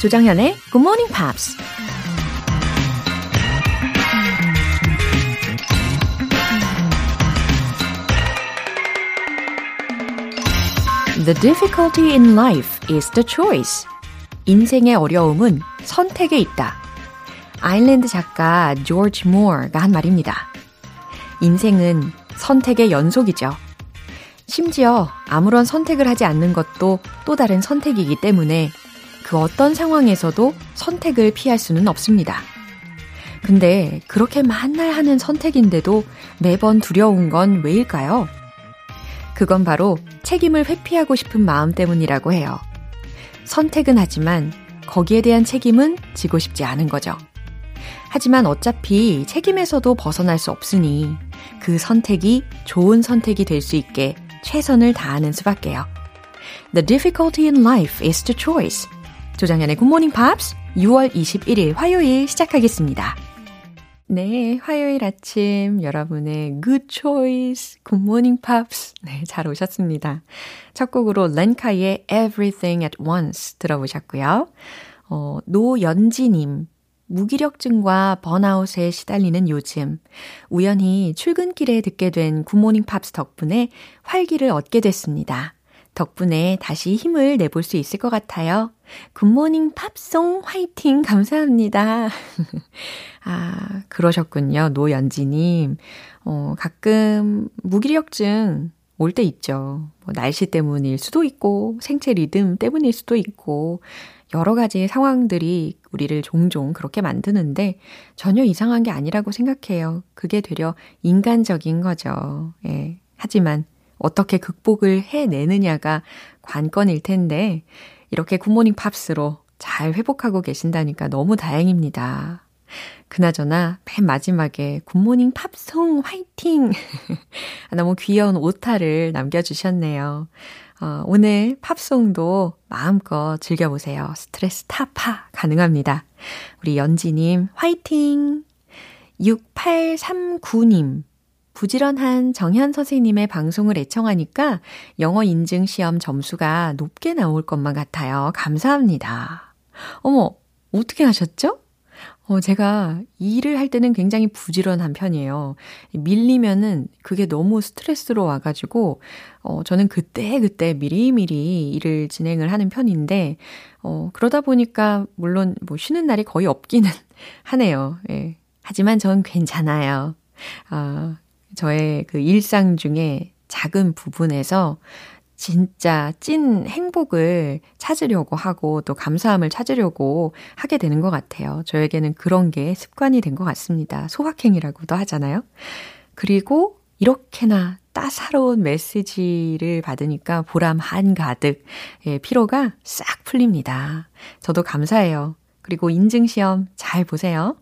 조정현의 Good Morning Pops. The difficulty in life is the choice. 인생의 어려움은 선택에 있다. 아일랜드 작가 조지 모어가 한 말입니다. 인생은 선택의 연속이죠. 심지어 아무런 선택을 하지 않는 것도 또 다른 선택이기 때문에 그 어떤 상황에서도 선택을 피할 수는 없습니다. 근데 그렇게 만날 하는 선택인데도 매번 두려운 건 왜일까요? 그건 바로 책임을 회피하고 싶은 마음 때문이라고 해요. 선택은 하지만 거기에 대한 책임은 지고 싶지 않은 거죠. 하지만 어차피 책임에서도 벗어날 수 없으니 그 선택이 좋은 선택이 될 수 있게 최선을 다하는 수밖에요. The difficulty in life is the choice. 조장현의 Morning Pops 6월 21일 화요일 시작하겠습니다. 네, 화요일 아침 여러분의 Good Choice, Good Morning Pops. 네, 잘 오셨습니다. 첫 곡으로 렌카의 Everything at Once 들어보셨고요. 어, 노연지님. 무기력증과 번아웃에 시달리는 요즘, 우연히 출근길에 듣게 된 굿모닝 팝스 덕분에 활기를 얻게 됐습니다. 덕분에 다시 힘을 내볼 수 있을 것 같아요. 굿모닝 팝송 화이팅 감사합니다. 아, 그러셨군요. 노연지님. 어, 가끔 무기력증 올 때 있죠. 뭐 날씨 때문일 수도 있고, 생체 리듬 때문일 수도 있고, 여러 가지 상황들이 우리를 종종 그렇게 만드는데 전혀 이상한 게 아니라고 생각해요. 그게 되려 인간적인 거죠. 예. 하지만 어떻게 극복을 해내느냐가 관건일 텐데 이렇게 굿모닝 팝스로 잘 회복하고 계신다니까 너무 다행입니다. 그나저나 맨 마지막에 굿모닝 팝송 화이팅! 너무 귀여운 오타를 남겨주셨네요. 어, 오늘 팝송도 마음껏 즐겨보세요. 스트레스 타파 가능합니다. 우리 연지님 화이팅! 6839님 부지런한 정현 선생님의 방송을 애청하니까 영어 인증 시험 점수가 높게 나올 것만 같아요. 감사합니다. 어머, 어떻게 하셨죠? 어, 제가 일을 할 때는 굉장히 부지런한 편이에요. 밀리면은 그게 너무 스트레스로 와가지고, 어, 저는 그때그때 그때 미리미리 일을 진행을 하는 편인데, 어, 그러다 보니까 물론 뭐 쉬는 날이 거의 없기는 하네요. 예. 하지만 전 괜찮아요. 아, 저의 그 일상 중에 작은 부분에서 진짜 찐 행복을 찾으려고 하고 또 감사함을 찾으려고 하게 되는 것 같아요. 저에게는 그런 게 습관이 된 것 같습니다. 소확행이라고도 하잖아요. 그리고 이렇게나 따사로운 메시지를 받으니까 보람 한가득, 예, 피로가 싹 풀립니다. 저도 감사해요. 그리고 인증시험 잘 보세요.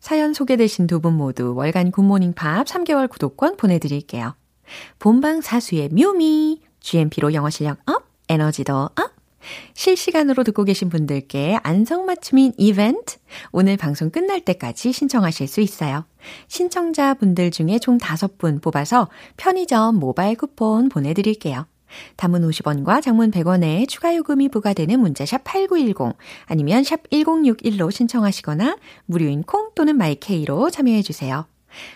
사연 소개되신 두 분 모두 월간 굿모닝 팝스 3개월 구독권 보내드릴게요. 본방 사수의 묘미, GMP로 영어 실력 up, 에너지도 up. 실시간으로 듣고 계신 분들께 안성맞춤인 이벤트 오늘 방송 끝날 때까지 신청하실 수 있어요. 신청자 분들 중에 총 5분 뽑아서 편의점 모바일 쿠폰 보내드릴게요. 담은 50원과 장문 100원에 추가 요금이 부과되는 문자샵 8910 아니면 샵 1061로 신청하시거나 무료인 콩 또는 마이케이로 참여해 주세요.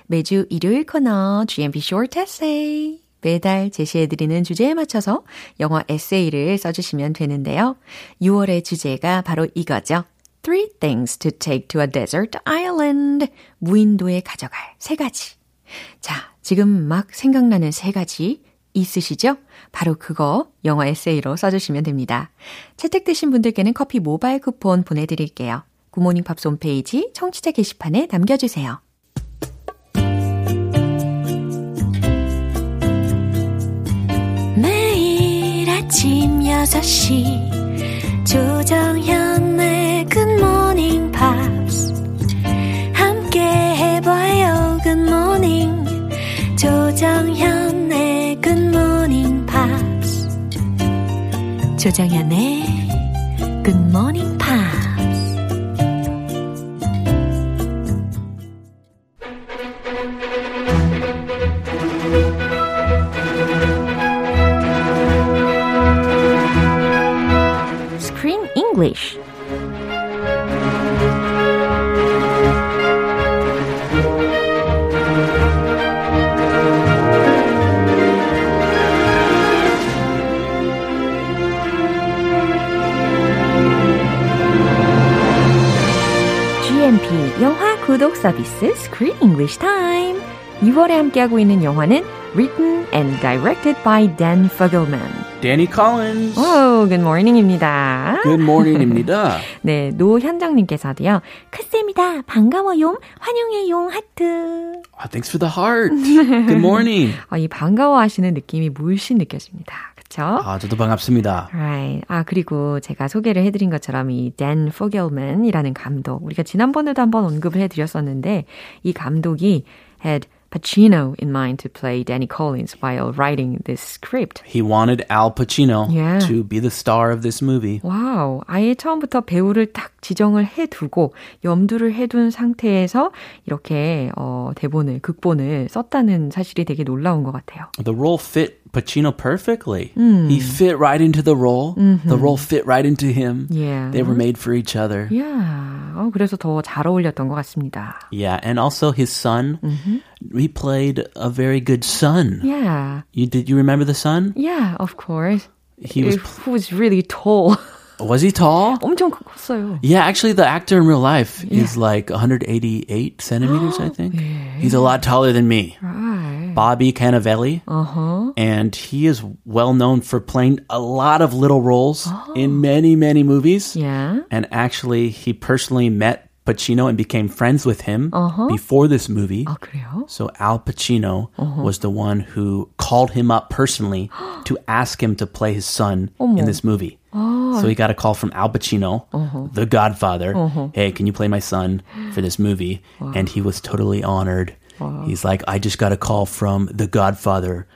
매주 일요일 코너 GMP Short Essay 매달 제시해드리는 주제에 맞춰서 영어 에세이를 써주시면 되는데요. 6월의 주제가 바로 이거죠. Three things to take to a desert island. 무인도에 가져갈 세 가지. 자, 지금 막 생각나는 세 가지 있으시죠? 바로 그거 영어 에세이로 써주시면 됩니다. 채택되신 분들께는 커피 모바일 쿠폰 보내드릴게요. 굿모닝 팝스 홈페이지 청취자 게시판에 남겨주세요. 아침 6시 조정현의 굿모닝 팝스 함께 해봐요 굿모닝 조정현 조정현의 굿모닝 서비스 Screen English Time. 2월에 함께하고 있는 영화는 Written and Directed by Dan Fogelman. Danny Collins. 오, good morning입니다. Good morning입니다. 네, 노현정님께서도요. 크쌤이다. 반가워용. 환영해용. 하트. Oh, thanks for the heart. Good morning. 아, 이 반가워하시는 느낌이 물씬 느껴집니다. 그쵸? 아, 저도 반갑습니다. Right. 아, 그리고 제가 소개를 해드린 것처럼 이 Dan Fogelman이라는 감독. 우리가 지난번에도 한번 언급을 해드렸었는데, 이 감독이 had Pacino in mind to play Danny Collins while writing this script. He wanted Al Pacino Yeah. to be the star of this movie. 와우, 아예 처음부터 배우를 딱 지정을 해두고 염두를 해둔 상태에서 이렇게 어, 대본을, 극본을 썼다는 사실이 되게 놀라운 것 같아요. The role fit Pacino perfectly. He fit right into the role. The role fit right into him. Yeah. They were made for each other. Yeah. 어, 그래서 더 잘 어울렸던 것 같습니다. Yeah, and also his son. He played a very good son. Yeah. You did you remember the son? Yeah, of course. He was Who was really tall. was he tall? 엄청 컸어요. Yeah, actually, the actor in real life is like 188 centimeters, I think. He's a lot taller than me. Right. Bobby Cannavale. Uh-huh. And he is well known for playing a lot of little roles in many, many movies. Yeah. And actually, he personally met Pacino and became friends with him before this movie. 아, 그래요? So Al Pacino was the one who called him up personally to ask him to play his son in this movie. So he got a call from Al Pacino, the Godfather. Hey, can you play my son for this movie? And he was totally honored. He's like, I just got a call from the Godfather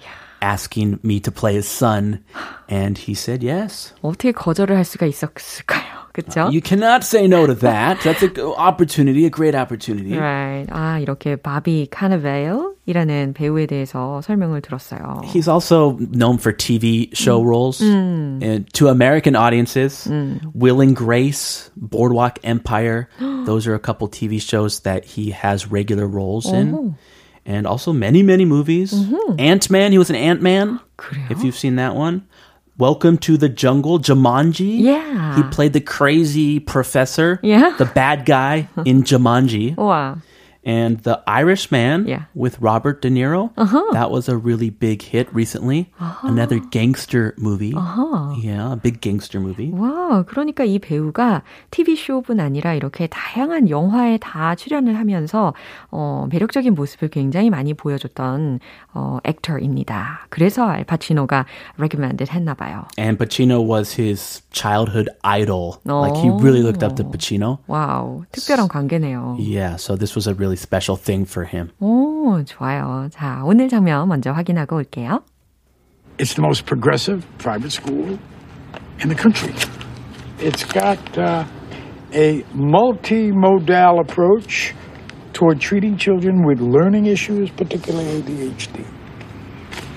asking me to play his son. And he said yes. 어떻게 거절을 할 수가 있었을까요? 그쵸? You cannot say no to that. That's an opportunity, a great opportunity. Right. 아, 이렇게 바비 카나베일이라는 배우에 대해서 설명을 들었어요. He's also known for TV show roles and to American audiences. Will and Grace, Boardwalk Empire. those are a couple TV shows that he has regular roles in. And also many, many movies. Ant Man, he was an Ant Man. 그래요? If you've seen that one. Welcome to the Jungle, Jumanji. Yeah. He played the crazy professor, Yeah. the bad guy in Jumanji. 우와. And The Irishman Yeah. with Robert De Niro. That was a really big hit recently. Another gangster movie. Yeah, a big gangster movie. 와, 그러니까 이 배우가 TV쇼뿐 아니라 이렇게 다양한 영화에 다 출연을 하면서 어, 매력적인 모습을 굉장히 많이 보여줬던 어, 액터입니다. 그래서 알파치노가 recommended 했나 봐요. And Pacino was his childhood idol. Like he really looked up to Pacino. 와우, 특별한 관계네요. Yeah, so this was a really special thing for him. 오, 좋아요. 자, 오늘 장면 먼저 확인하고 올게요. It's the most progressive private school in the country. It's got uh, a multimodal approach toward treating children with learning issues, particularly ADHD.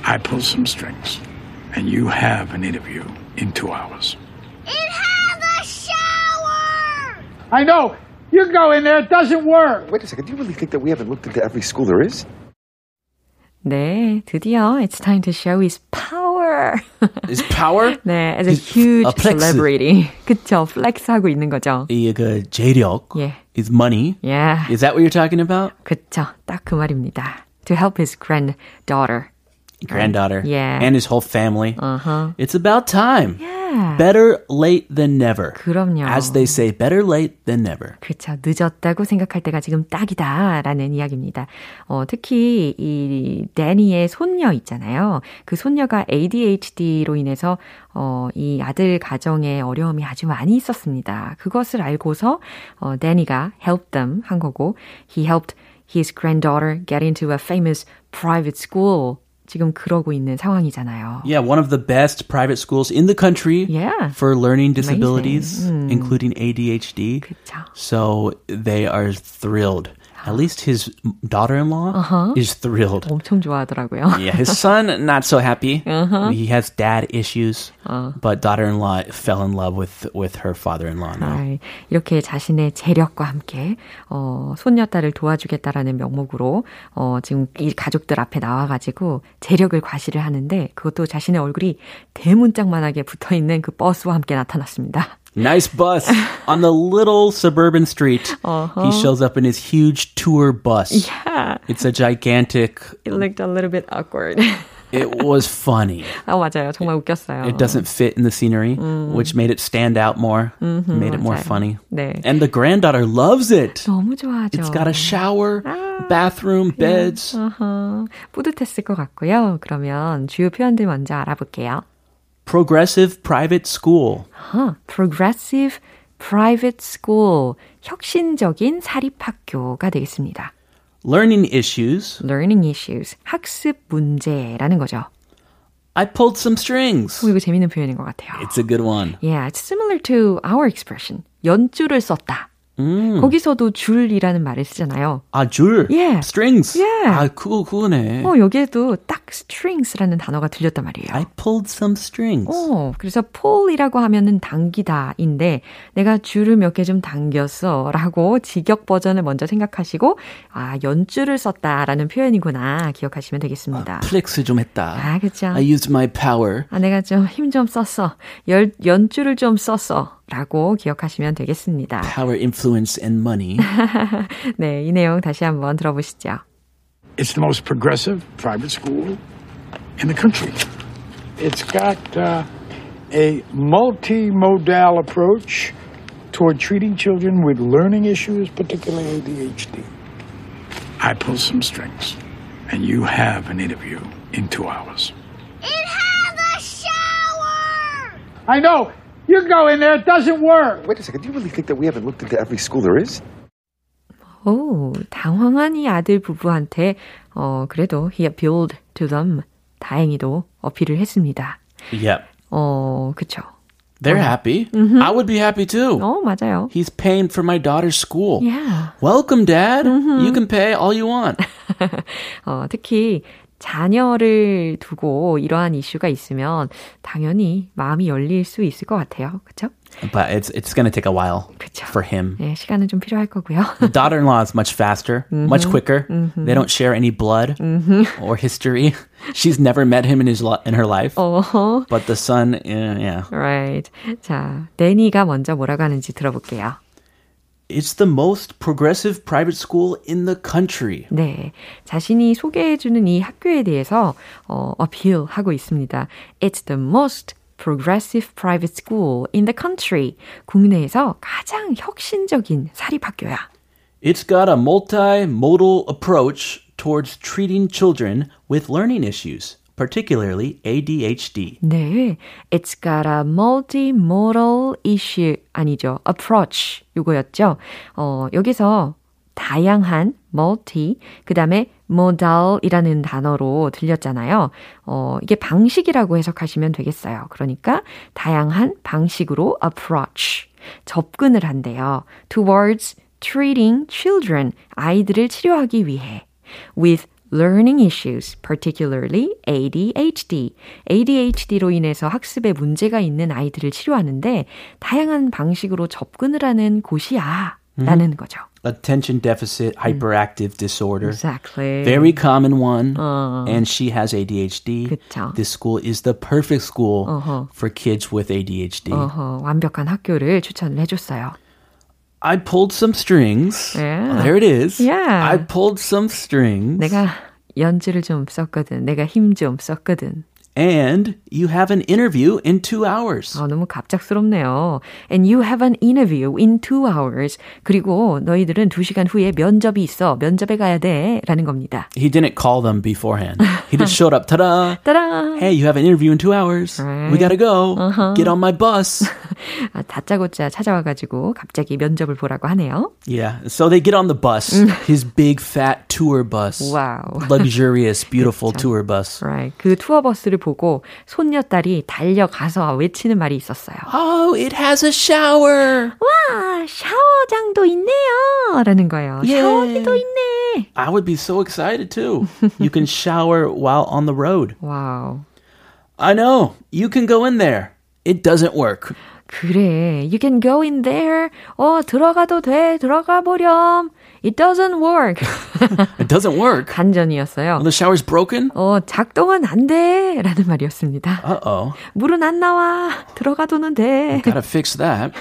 I pull some strings, and you have an interview in two hours. It has a shower! I know. You go in there, it doesn't work. Wait a second, do you really think that we haven't looked into every school there is? 네, 드디어 it's time to show his power. His power? 네, as a His- huge a flex. celebrity. 그쵸, 플렉스하고 있는 거죠. 이 그 재력, 예. his money. Yeah. Is that what you're talking about? 그쵸, 딱 그 말입니다. To help his granddaughter. Granddaughter. Yeah. And his whole family. Uh-huh. It's about time. Yeah. Better late than never. 그럼요. As they say, better late than never. 그쵸. 늦었다고 생각할 때가 지금 딱이다라는 이야기입니다. 어, 특히 이 데니의 손녀 있잖아요. 그 손녀가 ADHD로 인해서 어, 이 아들 가정에 어려움이 아주 많이 있었습니다. 그것을 알고서 어, 데니가 help them 한 거고 he helped his granddaughter get into a famous private school. 지금 그러고 있는 상황이잖아요. Yeah, one of the best private schools in the country Yeah. for learning disabilities, Amazing. including ADHD. 그쵸. So they are thrilled. At least his daughter-in-law is thrilled. 엄청 좋아하더라고요. Yeah, his son not so happy. He has dad issues, but daughter-in-law fell in love with with her father-in-law now. 아, 이렇게 자신의 재력과 함께 어, 손녀딸을 도와주겠다라는 명목으로 어, 지금 이 가족들 앞에 나와가지고 재력을 과시를 하는데 그것도 자신의 얼굴이 대문짝만하게 붙어 있는 그 버스와 함께 나타났습니다. Nice bus on the little suburban street. Uh-huh. He shows up in his huge tour bus. Yeah. It's a gigantic. It looked a little bit awkward. It was funny. 아 맞아요. 정말 웃겼어요. It doesn't fit in the scenery, 음. which made it stand out more, 음흠, made it more 맞아요. funny. 네. And the granddaughter loves it. 너무 좋아하죠. It's got a shower, 아, bathroom, beds. 어허, 뿌듯했을 것 같고요. 그러면 주요 표현들 먼저 알아볼게요. Progressive private school. 아, progressive private school. 혁신적인 사립학교가 되겠습니다. learning issues. learning issues. 학습 문제라는 거죠. I pulled some strings. 오, 이거 재밌는 표현인 것 같아요. It's a good one. Yeah, it's similar to our expression. 연줄을 썼다. 음. 거기서도 줄이라는 말을 쓰잖아요. 아, 줄? Yeah. strings? Yeah. 아, 그거, 그거네. 어, 여기에도 딱 strings라는 단어가 들렸단 말이에요. I pulled some strings. 어, 그래서 pull이라고 하면은 당기다인데 내가 줄을 몇 개 좀 당겼어 라고 직역 버전을 먼저 생각하시고 아, 연줄을 썼다라는 표현이구나 기억하시면 되겠습니다. 아, flex 좀 했다. 아, 그죠. I used my power. 아, 내가 좀 힘 좀 썼어. 열, 연줄을 좀 썼어. 라고 기억하시면 되겠습니다. Power, influence, and money. 네, 이 내용 다시 한번 들어보시죠. It's the most progressive private school in the country. It's got uh, a multimodal approach toward treating children with learning issues, particularly ADHD. I pull some strings, and you have an interview in two hours. It has a shower! I know. You go in there, it doesn't work. Wait a second. Do you really think that we haven't looked into every school there is? 오, 당황한 이 아들 부부한테 어, 그래도 he appealed to them. 다행히도 어필을 했습니다. Yep. 어, 그쵸. They're happy. Mm-hmm. I would be happy too. 어, 맞아요. He's paying for my daughter's school. Yeah. Welcome, Dad. Mm-hmm. You can pay all you want. 어, 특히 자녀를 두고 이러한 이슈가 있으면 당연히 마음이 열릴 수 있을 것 같아요. 그렇죠? But it's it's going to take a while 그쵸. for him. 네, 시간은 좀 필요할 거고요. The daughter-in-law is much faster, mm-hmm. much quicker. Mm-hmm. They don't share any blood mm-hmm. or history. She's never met him in his in her life. Uh-huh. But the son, yeah. Right. 자, 데니가 먼저 뭐라고 하는지 들어볼게요. It's the most progressive private school in the country. 네. 자신이 소개해주는 이 학교에 대해서, 어, 어필하고 있습니다. It's the most progressive private school in the country. 국내에서 가장 혁신적인 사립학교야. It's got a multimodal approach towards treating children with learning issues. Particularly ADHD. 네, it's got a multimodal issue 아니죠, approach 요거였죠. 어, 여기서 다양한 multi 그 다음에 modal이라는 단어로 들렸잖아요. 어, 이게 방식이라고 해석하시면 되겠어요. 그러니까 다양한 방식으로 approach 접근을 한대요. towards treating children 아이들을 치료하기 위해 with learning issues, particularly ADHD. ADHD로 인해서 학습에 문제가 있는 아이들을 치료하는데 다양한 방식으로 접근을 하는 곳이야. 라는 거죠. Attention deficit hyperactive disorder. Exactly. Very common one. 어. And she has ADHD. 그쵸. This school is the perfect school 어허. for kids with ADHD. 어허, 완벽한 학교를 추천을 해줬어요. I pulled some strings. Yeah. Oh, there it is. Yeah. I pulled some strings. 내가 연주를 좀 썼거든. 내가 힘 좀 썼거든. And you have an interview in two hours. 아, 너무 갑작스럽네요. And you have an interview in two hours. 그리고 너희들은 두 시간 후에 면접이 있어. 면접에 가야 돼. 라는 겁니다. He didn't call them beforehand. He just showed up. Ta-da! 따라! Hey, you have an interview in two hours. Right. We gotta go. Uh-huh. Get on my bus. 아, 다짜고짜 찾아와가지고 갑자기 면접을 보라고 하네요. Yeah. So they get on the bus. His big fat tour bus. Wow. Luxurious, beautiful tour bus. Right. 그 투어 버스를 보고 손녀딸이 달려가서 외치는 말이 있었어요. Oh, it has a shower. 와, 샤워장도 있네요. 라는 거예요. 예. 샤워기도 있네. I would be so excited too. You can shower while on the road. 와우. I know. You can go in there. It doesn't work. 그래. You can go in there. 어, 들어가도 돼. 들어가 보렴. It doesn't work. It doesn't work. 반전이었어요. The shower's broken? 어, 작동은 안 돼. 라는 말이었습니다. Uh-oh. 물은 안 나와. 들어가도는 돼. Gotta fix that.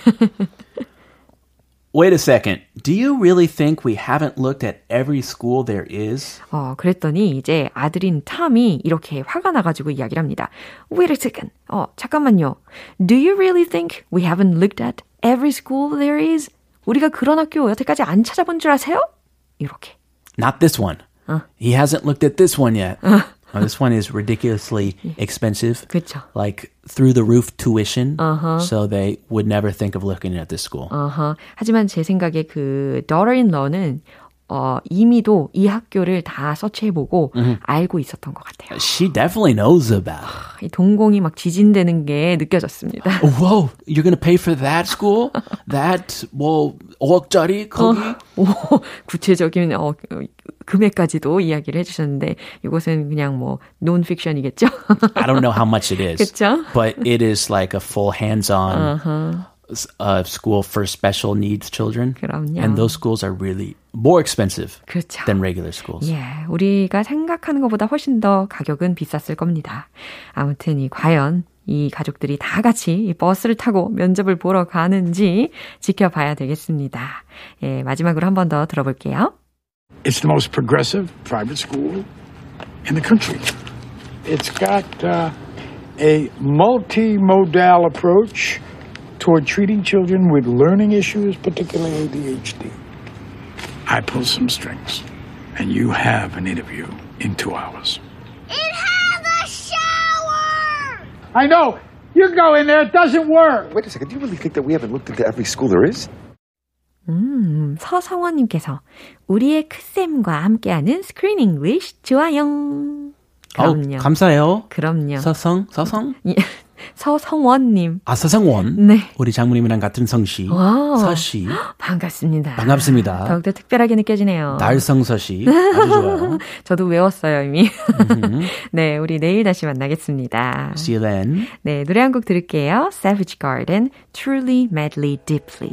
Wait a second. Do you really think we haven't looked at every school there is? 어, 그랬더니 이제 아들인 탐이 이렇게 화가 나가지고 이야기를 합니다. Wait a second. 어, 잠깐만요. Do you really think we haven't looked at every school there is? 우리가 그런 학교 여태까지 안 찾아본 줄 아세요? 이렇게. Not this one. He hasn't looked at this one yet. Oh, this one is ridiculously expensive. 그쵸. Like through the roof tuition. So they would never think of looking at this school. 어허. 하지만 제 생각에 그 daughter-in-law는 어, 이미도 이 학교를 다 서치해보고 알고 있었던 것 같아요. She definitely knows about. 이 동공이 막 지진되는 게 느껴졌습니다. Whoa, you're gonna pay for that school? that 뭐 5억짜리 거기? 오, 구체적인 어, 금액까지도 이야기를 해주셨는데 이것은 그냥 뭐 논픽션이겠죠? I don't know how much it is. 그쵸? But it is like a full hands-on uh, school for special needs children. 그럼요. And those schools are really more expensive 그렇죠. than regular schools. 예, 우리가 생각하는 것보다 훨씬 더 가격은 비쌌을 겁니다. 아무튼 이 과연 이 가족들이 다 같이 이 버스를 타고 면접을 보러 가는지 지켜봐야 되겠습니다. 예, 마지막으로 한 번 더 들어볼게요. It's the most progressive private school in the country. It's got uh, a multimodal approach toward treating children with learning issues, particularly ADHD. I pull some strings, and you have an interview in two hours. It has a shower! I know. You go in there, it doesn't work. Wait a second. Do you really think that we haven't looked into every school there is? 음, 서성원님께서 우리의 크쌤과 함께하는 스크린 잉글리쉬 좋아요. 그럼요. 어, 감사해요. 그럼요. 서성, 서성? 예, 서성원님 아, 서성원. 네. 우리 장모님이랑 같은 성씨. 와우. 서씨. 반갑습니다. 반갑습니다. 더욱더 특별하게 느껴지네요. 달성서씨. 아주 좋아요. 저도 외웠어요, 이미. 네, 우리 내일 다시 만나겠습니다. See you then. 네, 노래 한 곡 들을게요. Savage Garden, Truly, Madly, Deeply.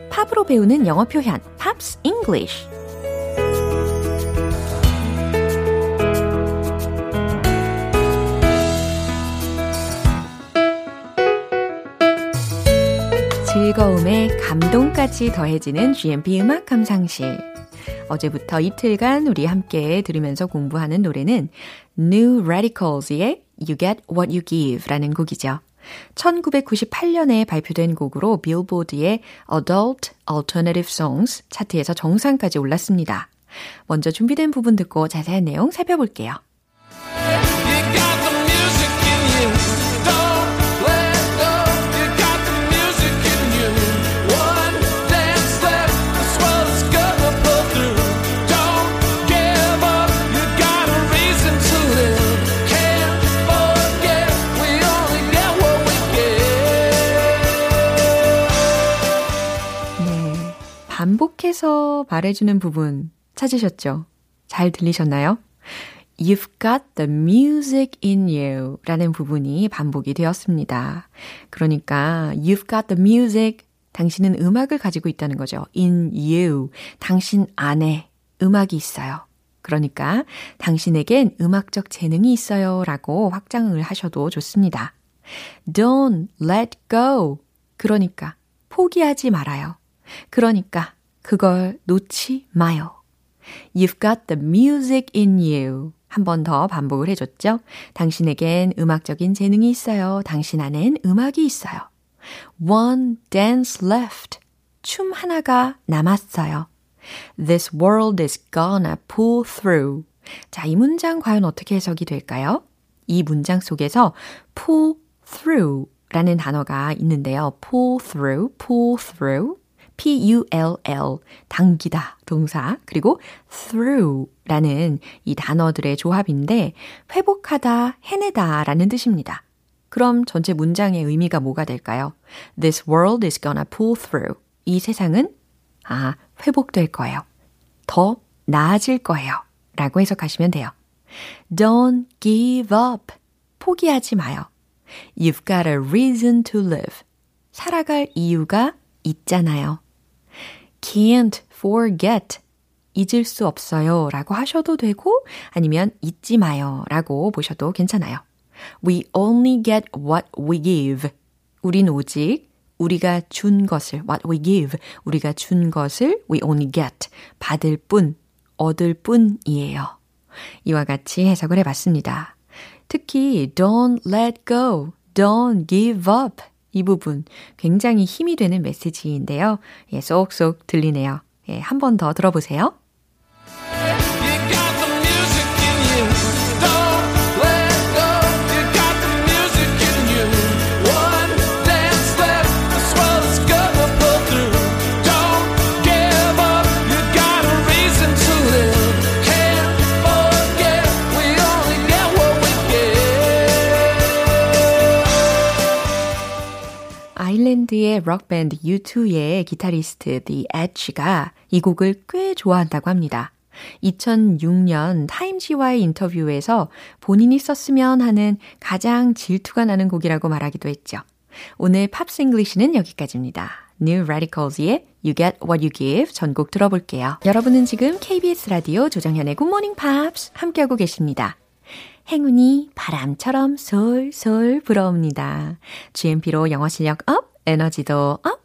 팝으로 배우는 영어 표현 Pops English 즐거움에 감동까지 더해지는 GMP 음악 감상실. 어제부터 이틀간 우리 함께 들으면서 공부하는 노래는 New Radicals의 You Get What You Give 라는 곡이죠. 1998년에 발표된 곡으로 빌보드의 Adult Alternative Songs 차트에서 정상까지 올랐습니다. 먼저 준비된 부분 듣고 자세한 내용 살펴볼게요. 반복해서 말해주는 부분 찾으셨죠? 잘 들리셨나요? You've got the music in you 라는 부분이 반복이 되었습니다. 그러니까 You've got the music 당신은 음악을 가지고 있다는 거죠. In you 당신 안에 음악이 있어요. 그러니까 당신에겐 음악적 재능이 있어요 라고 확장을 하셔도 좋습니다. Don't let go. 그러니까 포기하지 말아요. 그러니까 그걸 놓지 마요. You've got the music in you. 한 번 더 반복을 해줬죠. 당신에겐 음악적인 재능이 있어요. 당신 안엔 음악이 있어요. One dance left. 춤 하나가 남았어요. This world is gonna pull through. 자, 이 문장 과연 어떻게 해석이 될까요? 이 문장 속에서 pull through 라는 단어가 있는데요. pull through, pull through. P-U-L-L, 당기다, 동사. 그리고 through라는 이 단어들의 조합인데, 회복하다, 해내다 라는 뜻입니다. 그럼 전체 문장의 의미가 뭐가 될까요? This world is gonna pull through. 이 세상은, 아, 회복될 거예요. 더 나아질 거예요. 라고 해석하시면 돼요. Don't give up. 포기하지 마요. You've got a reason to live. 살아갈 이유가 있잖아요. Can't forget. 잊을 수 없어요 라고 하셔도 되고 아니면 잊지 마요 라고 보셔도 괜찮아요. We only get what we give. 우린 오직 우리가 준 것을 what we give. 우리가 준 것을 we only get. 받을 뿐, 얻을 뿐이에요. 이와 같이 해석을 해봤습니다. 특히 don't let go, don't give up 이 부분 굉장히 힘이 되는 메시지인데요. 예, 쏙쏙 들리네요. 예, 한 번 더 들어보세요. 아일랜드의 록밴드 U2의 기타리스트 The Edge가 이 곡을 꽤 좋아한다고 합니다. 2006년 Time지와의 인터뷰에서 본인이 썼으면 하는 가장 질투가 나는 곡이라고 말하기도 했죠. 오늘 Pops English는 여기까지입니다. New Radicals의 You Get What You Give 전곡 들어볼게요. 여러분은 지금 KBS 라디오 조정현의 Good Morning Pops 함께하고 계십니다. 행운이 바람처럼 솔솔 불어옵니다. GMP로 영어 실력 up, 에너지도 up.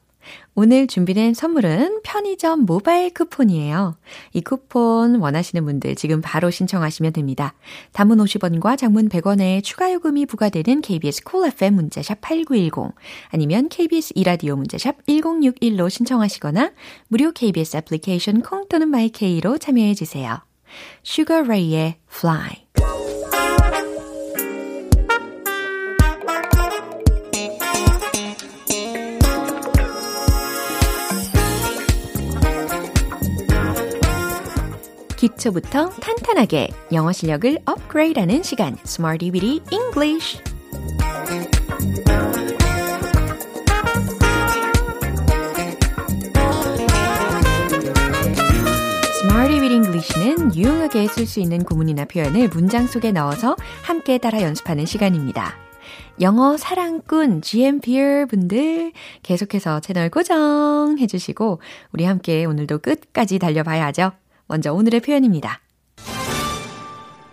오늘 준비된 선물은 편의점 모바일 쿠폰이에요. 이 쿠폰 원하시는 분들 지금 바로 신청하시면 됩니다. 단문 50원과 장문 100원의 추가 요금이 부과되는 KBS Cool FM 문자샵 8910 아니면 KBS 2라디오 문자샵 1061로 신청하시거나 무료 KBS 애플리케이션 콩 또는 my K로 참여해 주세요. Ray의 Fly 기초부터 탄탄하게 영어 실력을 업그레이드하는 시간 Smarty Weedy English Smarty Weedy English는 유용하게 쓸 수 있는 구문이나 표현을 문장 속에 넣어서 함께 따라 연습하는 시간입니다. 영어 사랑꾼 GMPR 분들 계속해서 채널 고정해 주시고 우리 함께 오늘도 끝까지 달려봐야죠. 먼저 오늘의 표현입니다.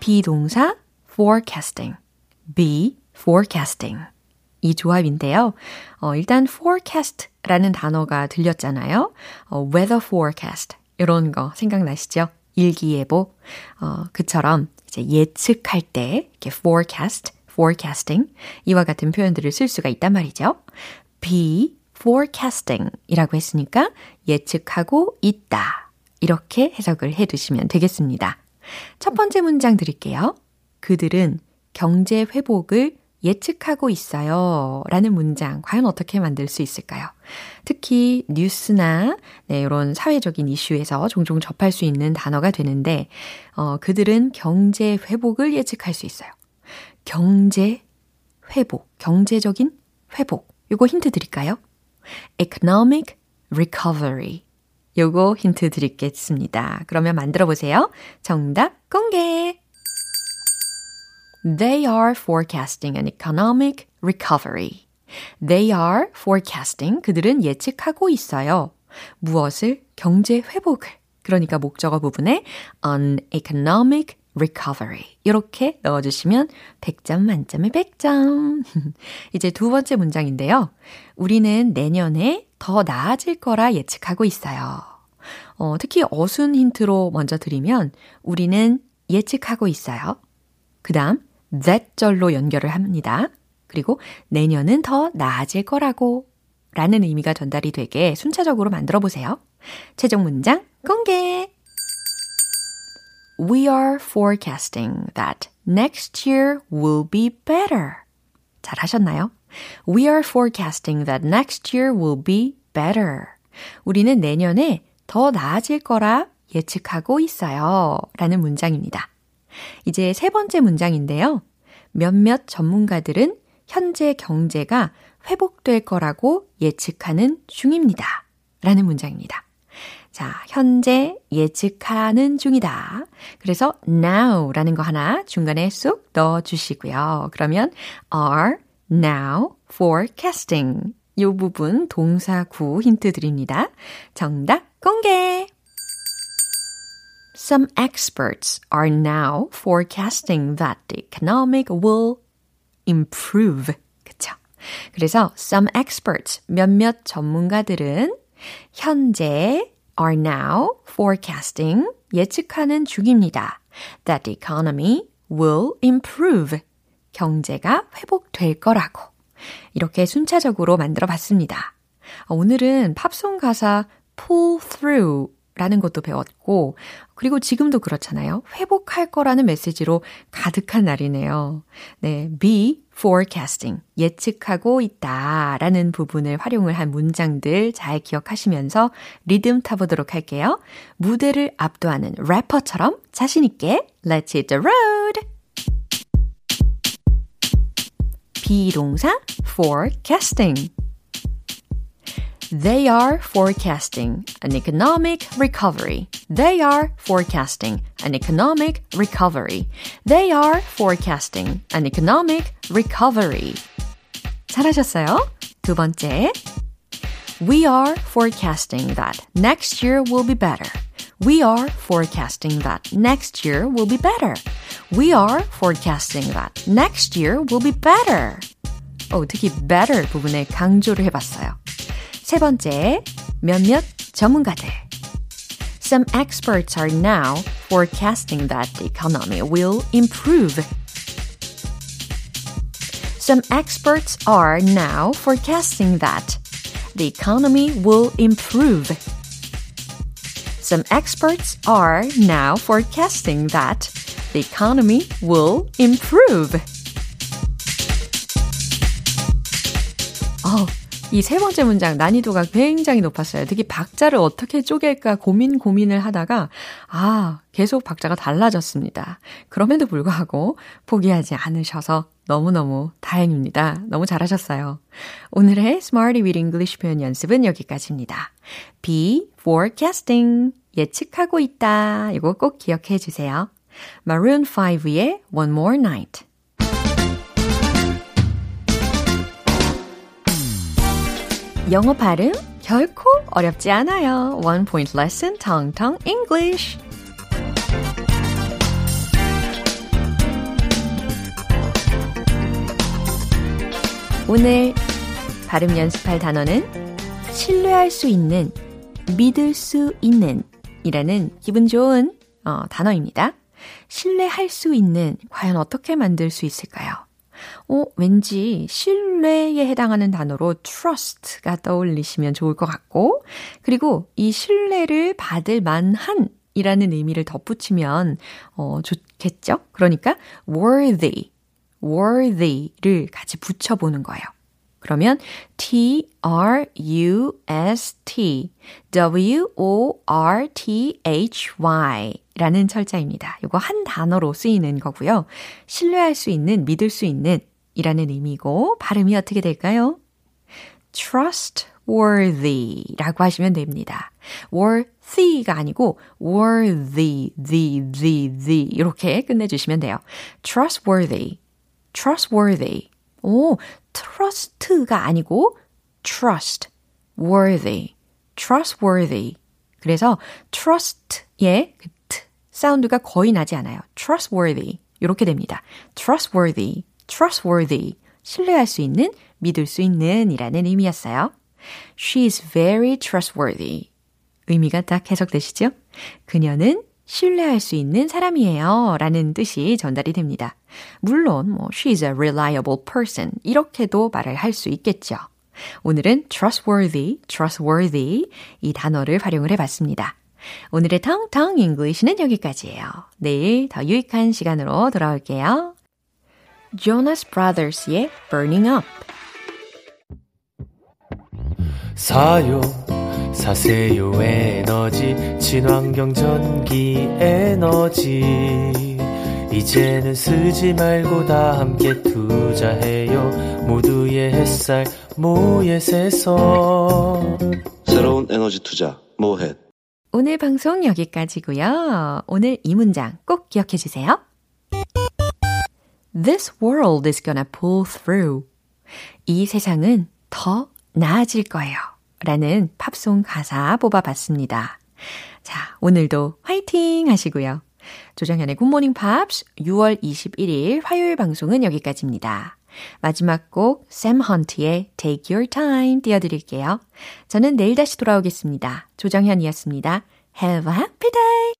비동사 forecasting, be forecasting. 이 조합인데요. 어, 일단 forecast라는 단어가 들렸잖아요. 어, weather forecast 이런 거 생각나시죠? 일기예보. 어, 그처럼 이제 예측할 때 이렇게 forecast, forecasting 이와 같은 표현들을 쓸 수가 있단 말이죠. be forecasting 이라고 했으니까 예측하고 있다. 이렇게 해석을 해 두시면 되겠습니다. 첫 번째 문장 드릴게요. 그들은 경제 회복을 예측하고 있어요. 라는 문장, 과연 어떻게 만들 수 있을까요? 특히 뉴스나, 네, 이런 사회적인 이슈에서 종종 접할 수 있는 단어가 되는데, 어, 그들은 경제 회복을 예측할 수 있어요. 경제 회복, 경제적인 회복. 요거 힌트 드릴까요? economic recovery. 요거 힌트 드리겠습니다. 그러면 만들어 보세요. 정답 공개! They are forecasting an economic recovery. They are forecasting. 그들은 예측하고 있어요. 무엇을? 경제 회복을. 그러니까 목적어 부분에 an economic recovery. 이렇게 넣어주시면 100점 만점에 100점. 이제 두 번째 문장인데요. 우리는 내년에 더 나아질 거라 예측하고 있어요. 어, 특히 어순 힌트로 먼저 드리면 우리는 예측하고 있어요. 그 다음 that 절로 연결을 합니다. 그리고 내년은 더 나아질 거라고 라는 의미가 전달이 되게 순차적으로 만들어 보세요. 최종 문장 공개! We are forecasting that next year will be better. 잘 하셨나요? We are forecasting that next year will be better. 우리는 내년에 더 나아질 거라 예측하고 있어요. 라는 문장입니다. 이제 세 번째 문장인데요. 몇몇 전문가들은 현재 경제가 회복될 거라고 예측하는 중입니다. 라는 문장입니다. 자, 현재 예측하는 중이다. 그래서 now라는 거 하나 중간에 쏙 넣어 주시고요. 그러면 are now forecasting. 이 부분 동사 구 힌트 드립니다. 정답 공개! Some experts are now forecasting that the economic will improve. 그쵸? 그래서 some experts, 몇몇 전문가들은 현재 are now forecasting, 예측하는 중입니다. that the economy will improve. 경제가 회복될 거라고. 이렇게 순차적으로 만들어 봤습니다. 오늘은 팝송 가사 pull through 라는 것도 배웠고, 그리고 지금도 그렇잖아요. 회복할 거라는 메시지로 가득한 날이네요. 네, be forecasting. 예측하고 있다 라는 부분을 활용을 한 문장들 잘 기억하시면서 리듬 타보도록 할게요. 무대를 압도하는 래퍼처럼 자신있게 Let's hit the road! 비동사 forecasting. They are forecasting an economic recovery. They are forecasting an economic recovery. They are forecasting an economic recovery. 잘하셨어요? 두 번째. We are forecasting that next year will be better. We are forecasting that next year will be better. We are forecasting that next year will be better. 어, 특히 better 부분에 강조를 해봤어요. 세 번째, 몇몇 전문가들. Some experts are now forecasting that the economy will improve. Some experts are now forecasting that the economy will improve. Some experts are now forecasting that the economy will improve. 이 세 번째 문장 난이도가 굉장히 높았어요. 특히 박자를 어떻게 쪼갤까 고민 고민을 하다가 아, 계속 박자가 달라졌습니다. 그럼에도 불구하고 포기하지 않으셔서 너무너무 다행입니다. 너무 잘하셨어요. 오늘의 Smarty with English 표현 연습은 여기까지입니다. Be forecasting. 예측하고 있다. 이거 꼭 기억해 주세요. Maroon 5의 One More Night. 영어 발음 결코 어렵지 않아요. One Point Lesson Tong Tong English. 오늘 발음 연습할 단어는 신뢰할 수 있는, 믿을 수 있는 이라는 기분 좋은 어, 단어입니다. 신뢰할 수 있는, 과연 어떻게 만들 수 있을까요? 어, 왠지 신뢰에 해당하는 단어로 trust가 떠올리시면 좋을 것 같고, 그리고 이 신뢰를 받을 만한 이라는 의미를 덧붙이면, 어, 좋겠죠? 그러니까 worthy, worthy를 같이 붙여보는 거예요. 그러면 T R U S T W O R T H Y 라는 철자입니다. 이거 한 단어로 쓰이는 거고요. 신뢰할 수 있는, 믿을 수 있는 이라는 의미고 발음이 어떻게 될까요? trustworthy 라고 하시면 됩니다. worthy가 아니고 worthy, the, the, the 이렇게 끝내주시면 돼요. trustworthy, trustworthy. 오, trust가 아니고 trust, worthy, trustworthy. 그래서 trust의 그 사운드가 거의 나지 않아요. trustworthy. 이렇게 됩니다. trustworthy, trustworthy. 신뢰할 수 있는, 믿을 수 있는 이라는 의미였어요. She is very trustworthy. 의미가 딱 해석되시죠? 그녀는 신뢰할 수 있는 사람이에요. 라는 뜻이 전달이 됩니다. 물론, 뭐, she's a reliable person. 이렇게도 말을 할 수 있겠죠. 오늘은 trustworthy, trustworthy 이 단어를 활용을 해봤습니다. 오늘의 텅텅 English는 여기까지예요. 내일 더 유익한 시간으로 돌아올게요. Jonas Brothers의 Burning Up. 사요 사세요 에너지. 친환경 전기 에너지. 이제는 쓰지 말고 다 함께 투자해요. 모두의 햇살 모햇에서. 새로운 에너지 투자 모햇 오늘 방송 여기까지고요. 오늘 이 문장 꼭 기억해 주세요. This world is gonna pull through. 이 세상은 더 나아질 거예요. 라는 팝송 가사 뽑아봤습니다. 자, 오늘도 화이팅 하시고요. 조정현의 Good Morning Pops 6월 21일 화요일 방송은 여기까지입니다. 마지막 곡 샘 헌트의 Take Your Time 띄워드릴게요. 저는 내일 다시 돌아오겠습니다. 조정현이었습니다. Have a happy day!